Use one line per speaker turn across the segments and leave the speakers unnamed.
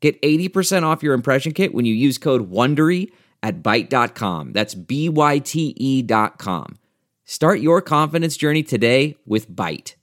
Get 80% off your impression kit when you use code WONDERY at Byte.com. That's B-Y-T-E dot com. Start your confidence journey today with Byte.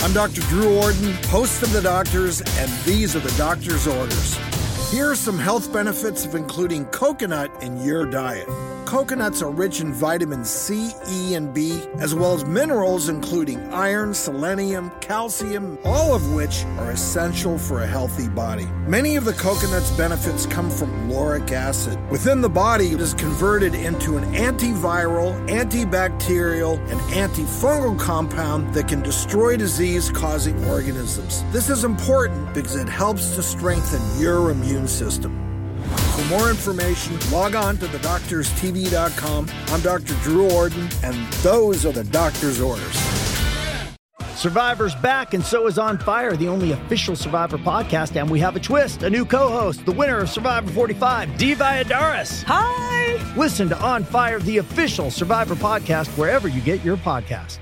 I'm Dr. Drew Ordon, host of The Doctors, and these are the doctor's orders. Here are some health benefits of including coconut in your diet. Coconuts are rich in vitamins C, E, and B, as well as minerals including iron, selenium, calcium, all of which are essential for a healthy body. Many of the coconut's benefits come from lauric acid. Within the body, it is converted into an antiviral, antibacterial, and antifungal compound that can destroy disease causing organisms. This is important because it helps to strengthen your immune system. For more information, log on to thedoctorstv.com. I'm Dr. Drew Ordon, and those are the doctor's orders.
Survivor's back, and so is On Fire, the only official Survivor podcast. And we have a twist, a new co host, the winner of Survivor 45, Dee Valladares.
Hi!
Listen to On Fire, the official Survivor podcast, wherever you get your podcast.